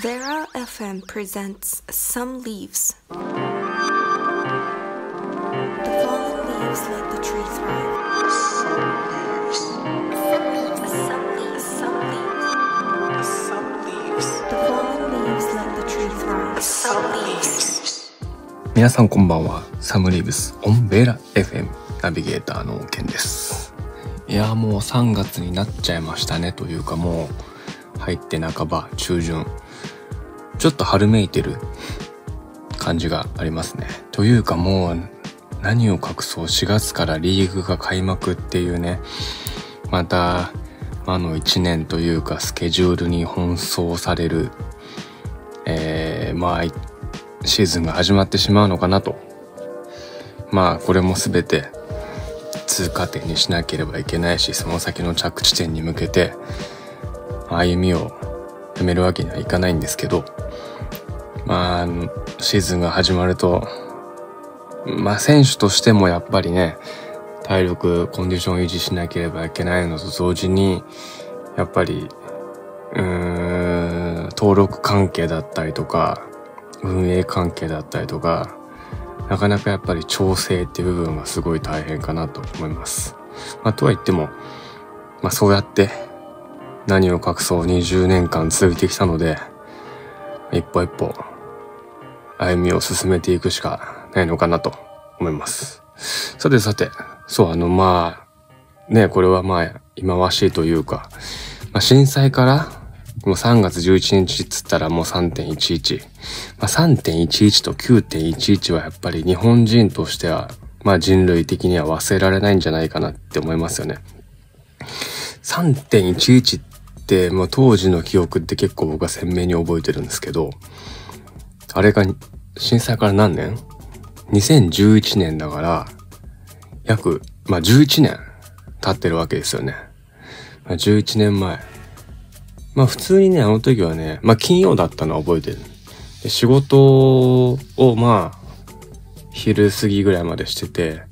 Vera FM presents Some Leaves. The fallen leaves let the tree thrive. Some leaves, some leaves, some leaves. Some leaves. The fallen leaves let the tree thrive. Some leaves. 皆さんこんばんはサムリーブスオンベーラ FM ナビゲーターのケンですいやもう3月になっちゃいましたねというかもう入って半ば中旬。ちょっと春めいてる感じがありますね。というかもう何を隠そう4月からリーグが開幕っていうね。またあの1年というかスケジュールに奔走されるえー、まあシーズンが始まってしまうのかなと。まあこれも全て通過点にしなければいけないし、その先の着地点に向けて歩みをやめるわけにはいかないんですけど、まあ、シーズンが始まると、まあ選手としてもやっぱりね、体力、コンディションを維持しなければいけないのと同時に、やっぱり、うーん、登録関係だったりとか、運営関係だったりとか、なかなかやっぱり調整っていう部分がすごい大変かなと思います。まあ、とは言っても、まあそうやって何を隠そう20年間続いてきたので、一歩一歩歩みを進めていくしかないのかなと思います。さてさて、そうあのまあ、ね、これはまあ、忌まわしいというか、まあ、震災からもう3月11日っつったらもう3.11。まあ、3.11と9.11はやっぱり日本人としては、まあ人類的には忘れられないんじゃないかなって思いますよね。3.11ってもう当時の記憶って結構僕は鮮明に覚えてるんですけど、あれが震災から何年 ?2011 年だから、約、まあ11年経ってるわけですよね。まあ、11年前。まあ普通にね、あの時はね、まあ金曜だったのは覚えてる。で仕事をまあ、昼過ぎぐらいまでしてて、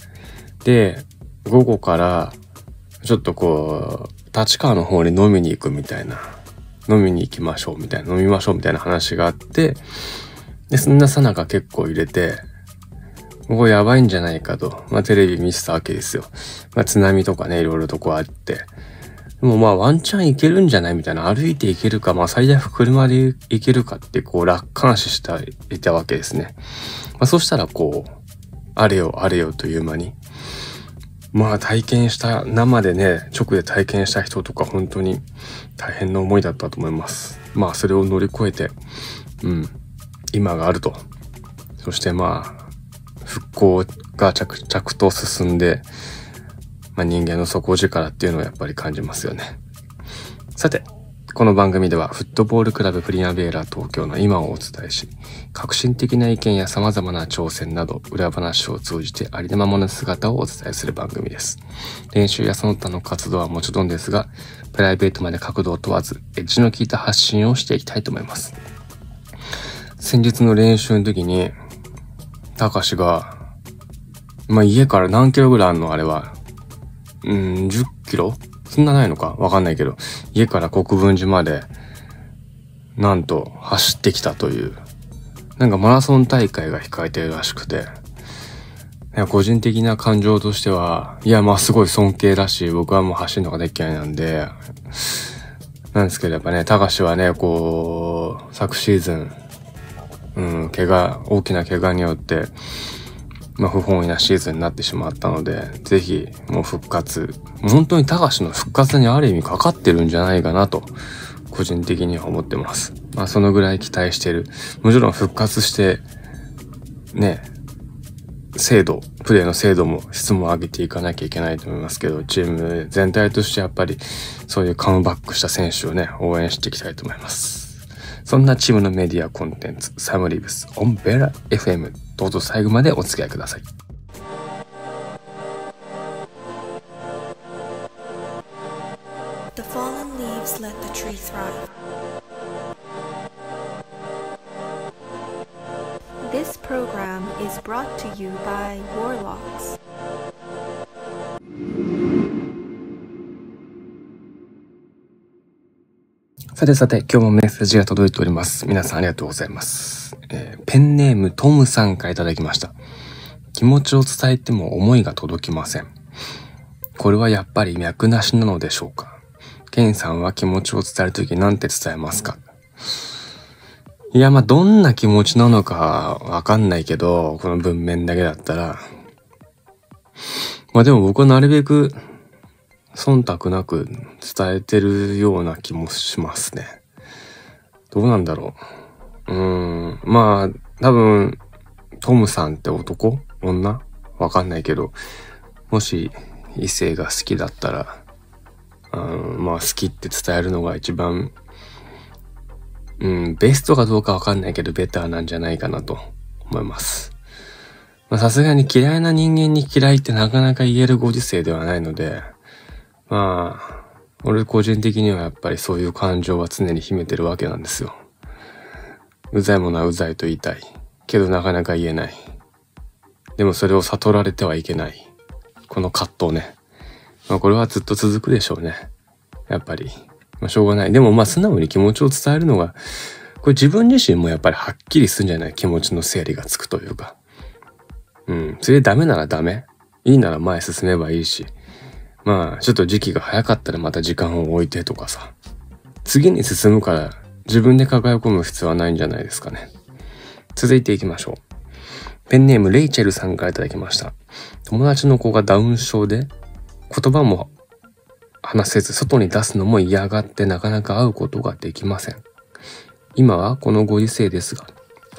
で、午後から、ちょっとこう、立川の方に飲みに行くみたいな、飲みに行きましょうみたいな、飲みましょうみたいな話があって、で、そんなさなか結構入れて、ここやばいんじゃないかと、まあテレビ見てたわけですよ。まあ津波とかね、いろいろとこうあって。でもまあワンチャン行けるんじゃないみたいな、歩いて行けるか、まあ最悪車で行けるかってこう楽観視していたわけですね。まあそしたらこう、あれよあれよという間に、まあ体験した、生でね、直で体験した人とか本当に大変な思いだったと思います。まあそれを乗り越えて、うん、今があると。そしてまあ、復興が着々と進んで、まあ、人間の底力っていうのをやっぱり感じますよね。さて、この番組ではフットボールクラブプリナベーラ東京の今をお伝えし、革新的な意見や様々な挑戦など裏話を通じてありのままの姿をお伝えする番組です。練習やその他の活動はもちろんですが、プライベートまで角度を問わず、エッジの効いた発信をしていきたいと思います。先日の練習の時に、たかしが、まあ、家から何キロぐらいあるの？あれは。うん、10キロ？そんなないのか？わかんないけど、家から国分寺まで、なんと走ってきたという、なんかマラソン大会が控えてるらしくて、個人的な感情としては、いや、まあすごい尊敬だし、僕はもう走るのができないなんで、なんですけどやっぱね、高志はね、こう、昨シーズン、うん、怪我、大きな怪我によって、まあ、不本意なシーズンになってしまったので、ぜひ、もう復活、本当に高志の復活にある意味かかってるんじゃないかなと、個人的には思ってます。まあ、そのぐらい期待してる。もちろん復活して、ね、精度、プレーの精度も質も上げていかなきゃいけないと思いますけど、チーム全体としてやっぱり、そういうカムバックした選手をね、応援していきたいと思います。そんなチームのメディアコンテンツ、サムリブス、オンベラ FM、どうぞ最後までお付き合いください。さてさて、今日もメッセージが届いております。皆さんありがとうございます。えーペンネームトムさんからいただきました。気持ちを伝えても思いが届きません。これはやっぱり脈なしなのでしょうか？ケンさんは気持ちを伝えるときなんて伝えますか？いや、まあ、どんな気持ちなのかわかんないけど、この文面だけだったら。まあでも僕はなるべく忖度なく伝えてるような気もしますね。どうなんだろう。うーん。まあ、多分、トムさんって男？女？わかんないけど、もし異性が好きだったら、あまあ好きって伝えるのが一番、うん、ベストかどうかわかんないけど、ベターなんじゃないかなと思います。さすがに嫌いな人間に嫌いってなかなか言えるご時世ではないので、まあ、俺個人的にはやっぱりそういう感情は常に秘めてるわけなんですよ。うざいものはうざいと言いたい。けどなかなか言えない。でもそれを悟られてはいけない。この葛藤ね。まあこれはずっと続くでしょうね。やっぱり。まあしょうがない。でもまあ素直に気持ちを伝えるのが、これ自分自身もやっぱりはっきりするんじゃない？気持ちの整理がつくというか。うん。それでダメならダメ。いいなら前進めばいいし。まあちょっと時期が早かったらまた時間を置いてとかさ。次に進むから自分で抱え込む必要はないんじゃないですかね。続いていきましょう。ペンネームレイチェルさんからいただきました。友達の子がダウン症で言葉も話せず外に出すのも嫌がってなかなか会うことができません。今はこのご時世ですが、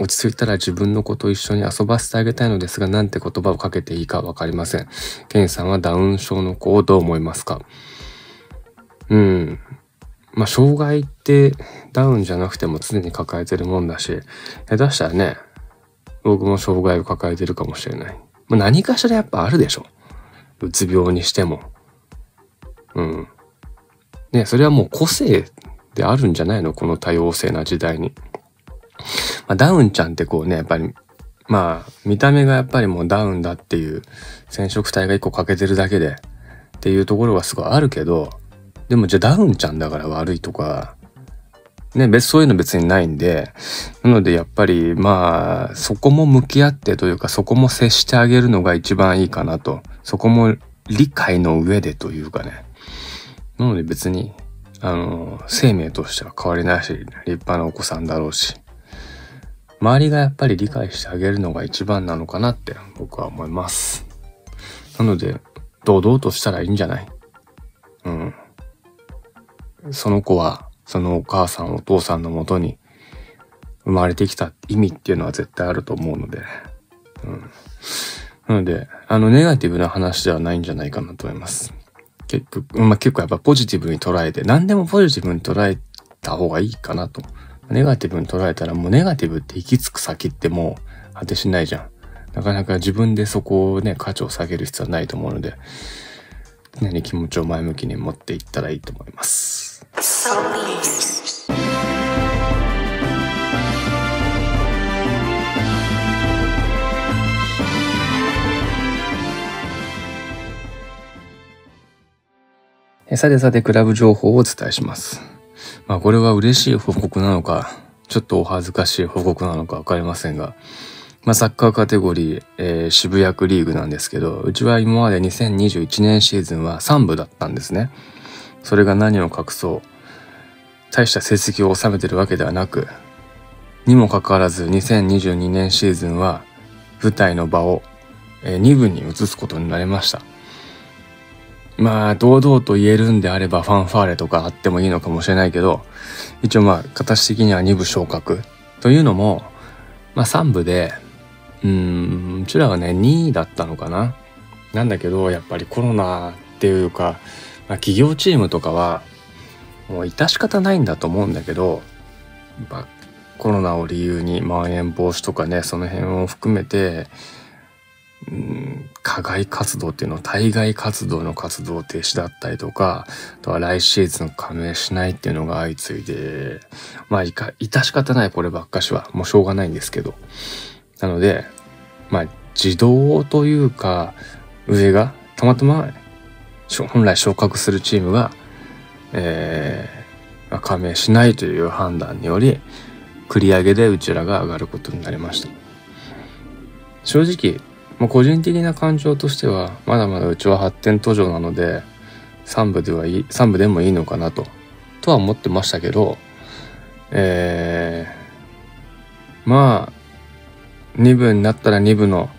落ち着いたら自分の子と一緒に遊ばせてあげたいのですが、なんて言葉をかけていいかわかりません。ケンさんはダウン症の子をどう思いますか？うん。まあ、障害ってダウンじゃなくても常に抱えてるもんだし、下手したらね、僕も障害を抱えてるかもしれない。まあ、何かしらやっぱあるでしょ。うつ病にしても。うん。ね、それはもう個性であるんじゃないの？この多様性な時代に。まあ、ダウンちゃんってこうね、やっぱり、まあ、見た目がやっぱりもうダウンだっていう染色体が一個欠けてるだけでっていうところがすごいあるけど、でもじゃあダウンちゃんだから悪いとか、ね、別、そういうの別にないんで、なのでやっぱりまあ、そこも向き合ってというか、そこも接してあげるのが一番いいかなと。そこも理解の上でというかね。なので別に、あの、生命としては変わりないし、立派なお子さんだろうし。周りがやっぱり理解してあげるのが一番なのかなって僕は思います。なので、堂々としたらいいんじゃない？うん。その子は、そのお母さん、お父さんのもとに生まれてきた意味っていうのは絶対あると思うので、うん。なので、あの、ネガティブな話ではないんじゃないかなと思います。結局、まあ、結構やっぱポジティブに捉えて、何でもポジティブに捉えた方がいいかなと。ネガティブに捉えたらもうネガティブって行き着く先ってもう果てしないじゃん。なかなか自分でそこをね、価値を下げる必要はないと思うので、常に気持ちを前向きに持っていったらいいと思います。さてさて、クラブ情報をお伝えします。まあ、これは嬉しい報告なのか、ちょっとお恥ずかしい報告なのかわかりませんが、まあ、サッカーカテゴリー、えー渋谷区リーグなんですけど、うちは今まで2021年シーズンは3部だったんですね。それが何を隠そう。大した成績を収めてるわけではなく、にもかかわらず2022年シーズンは舞台の場を、え2部に移すことになりました。まあ、堂々と言えるんであればファンファーレとかあってもいいのかもしれないけど、一応まあ、形的には2部昇格。というのも、まあ3部で、うん、うちらはね、2位だったのかな。なんだけど、やっぱりコロナっていうか、まあ、企業チームとかは、もう致し方ないんだと思うんだけど、やっぱコロナを理由にまん延防止とかね、その辺を含めて、うん課外活動っていうのは対外活動の活動停止だったりとか、あとは来シーズン加盟しないっていうのが相次いで、まあいか、致し方ないこればっかしは、もうしょうがないんですけど。なので、まあ自動というか、上が、たまたま、本来昇格するチームが、えー加盟しないという判断により繰り上げでうちらが上がることになりました正直まあ、個人的な感情としてはまだまだうちは発展途上なので3部ではいい3部でもいいのかなととは思ってましたけどえー、まあ2部になったら2部の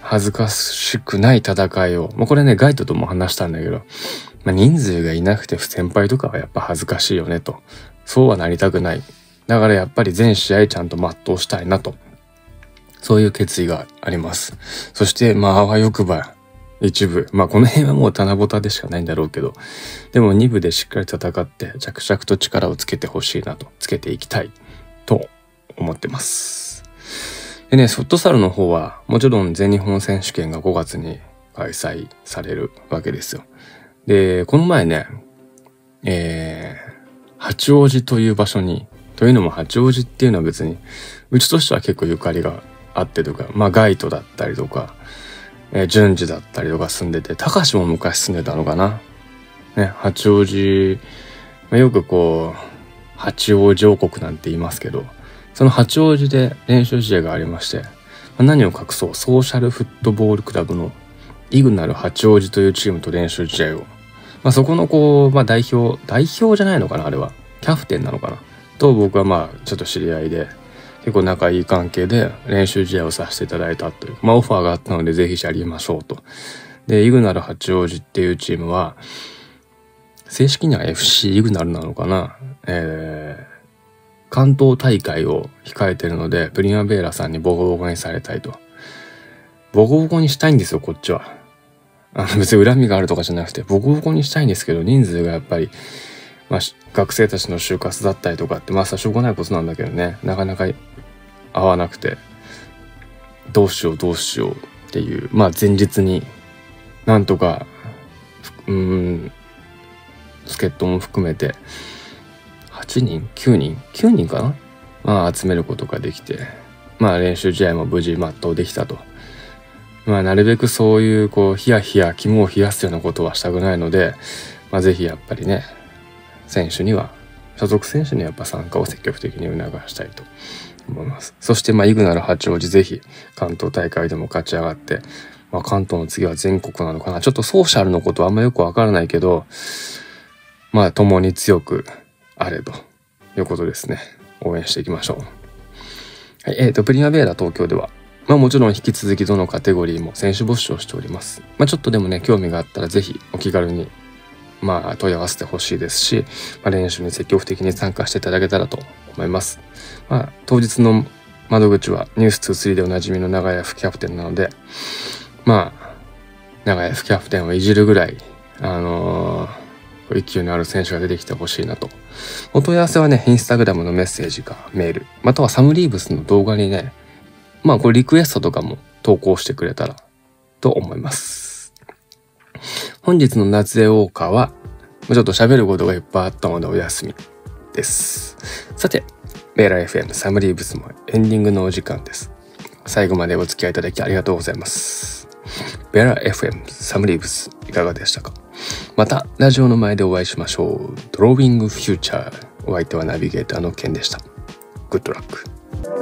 恥ずかしくない戦いを、まあ、これねガイドとも話したんだけど、まあ、人数がいなくて不先輩とかはやっぱ恥ずかしいよねとそうはなりたくない。だからやっぱり全試合ちゃんと全うしたいなと。そういう決意があります。そして、まあ、あわよくば、一部。まあ、この辺はもう棚ぼたでしかないんだろうけど、でも二部でしっかり戦って、着々と力をつけてほしいなと、つけていきたいと思ってます。でね、フットサルの方は、もちろん全日本選手権が5月に開催されるわけですよ。で、この前ね、えー、八王子という場所に、というのも八王子っていうのは別に、うちとしては結構ゆかりがあってとか、まあガイトだったりとか、えー、順次だったりとか住んでて、高志も昔住んでたのかな？ね、八王子、まあ、よくこう、八王子王国なんて言いますけど、その八王子で練習試合がありまして、まあ、何を隠そう、ソーシャルフットボールクラブのイグナル八王子というチームと練習試合を、まあ、そこのこう、まあ、代表、代表じゃないのかな、あれは。キャプテンなのかな？と僕はまあ、ちょっと知り合いで、結構仲いい関係で練習試合をさせていただいたという、まあオファーがあったのでぜひやりましょうと。で、イグナル八王子っていうチームは、正式には FC イグナルなのかな？えー、関東大会を控えてるので、プリマベーラさんにボコボコにされたいと。ボコボコにしたいんですよ、こっちは。あの別に恨みがあるとかじゃなくて、ボコボコにしたいんですけど、人数がやっぱり、まあ、学生たちの就活だったりとかって、まあさ、しょうがないことなんだけどね、なかなか合わなくてどうしようどうしようっていうまあ前日になんとかうん助っ人も含めて8人？9人？9人かな？まあ集めることができてまあ練習試合も無事全うできたと。まあなるべくそういうこうヒヤヒヤ肝を冷やすようなことはしたくないので、まあ、ぜひやっぱりね選手には所属選手にやっぱ参加を積極的に促したいと思います。そしてまあイグナル八王子ぜひ関東大会でも勝ち上がって、まあ、関東の次は全国なのかなちょっとソーシャルのことはあんまよくわからないけどまあ共に強くあれということですね応援していきましょう。はい、えっ、ー、とプリマベーラ東京ではまあもちろん引き続きどのカテゴリーも選手募集をしております。まあちょっとでもね興味があったらぜひお気軽にまあ問い合わせてほしいですし、まあ、練習に積極的に参加していただけたらと思います。まあ、当日の窓口はニュース23でおなじみの長屋副キャプテンなので、まあ、長屋副キャプテンをいじるぐらい、あのー、勢いのある選手が出てきてほしいなと。お問い合わせはね、インスタグラムのメッセージかメール、またはサムリーブスの動画にね、まあこれリクエストとかも投稿してくれたらと思います。本日の夏江ウォーカーは、ちょっと喋ることがいっぱいあったのでお休みです。さて、ベーラ FM サムリーブスもエンディングのお時間です。最後までお付き合いいただきありがとうございます。ベラ FM サムリーブスいかがでしたか？またラジオの前でお会いしましょう。ドロービングフューチャーお相手はナビゲーターのケンでした。グッドラック。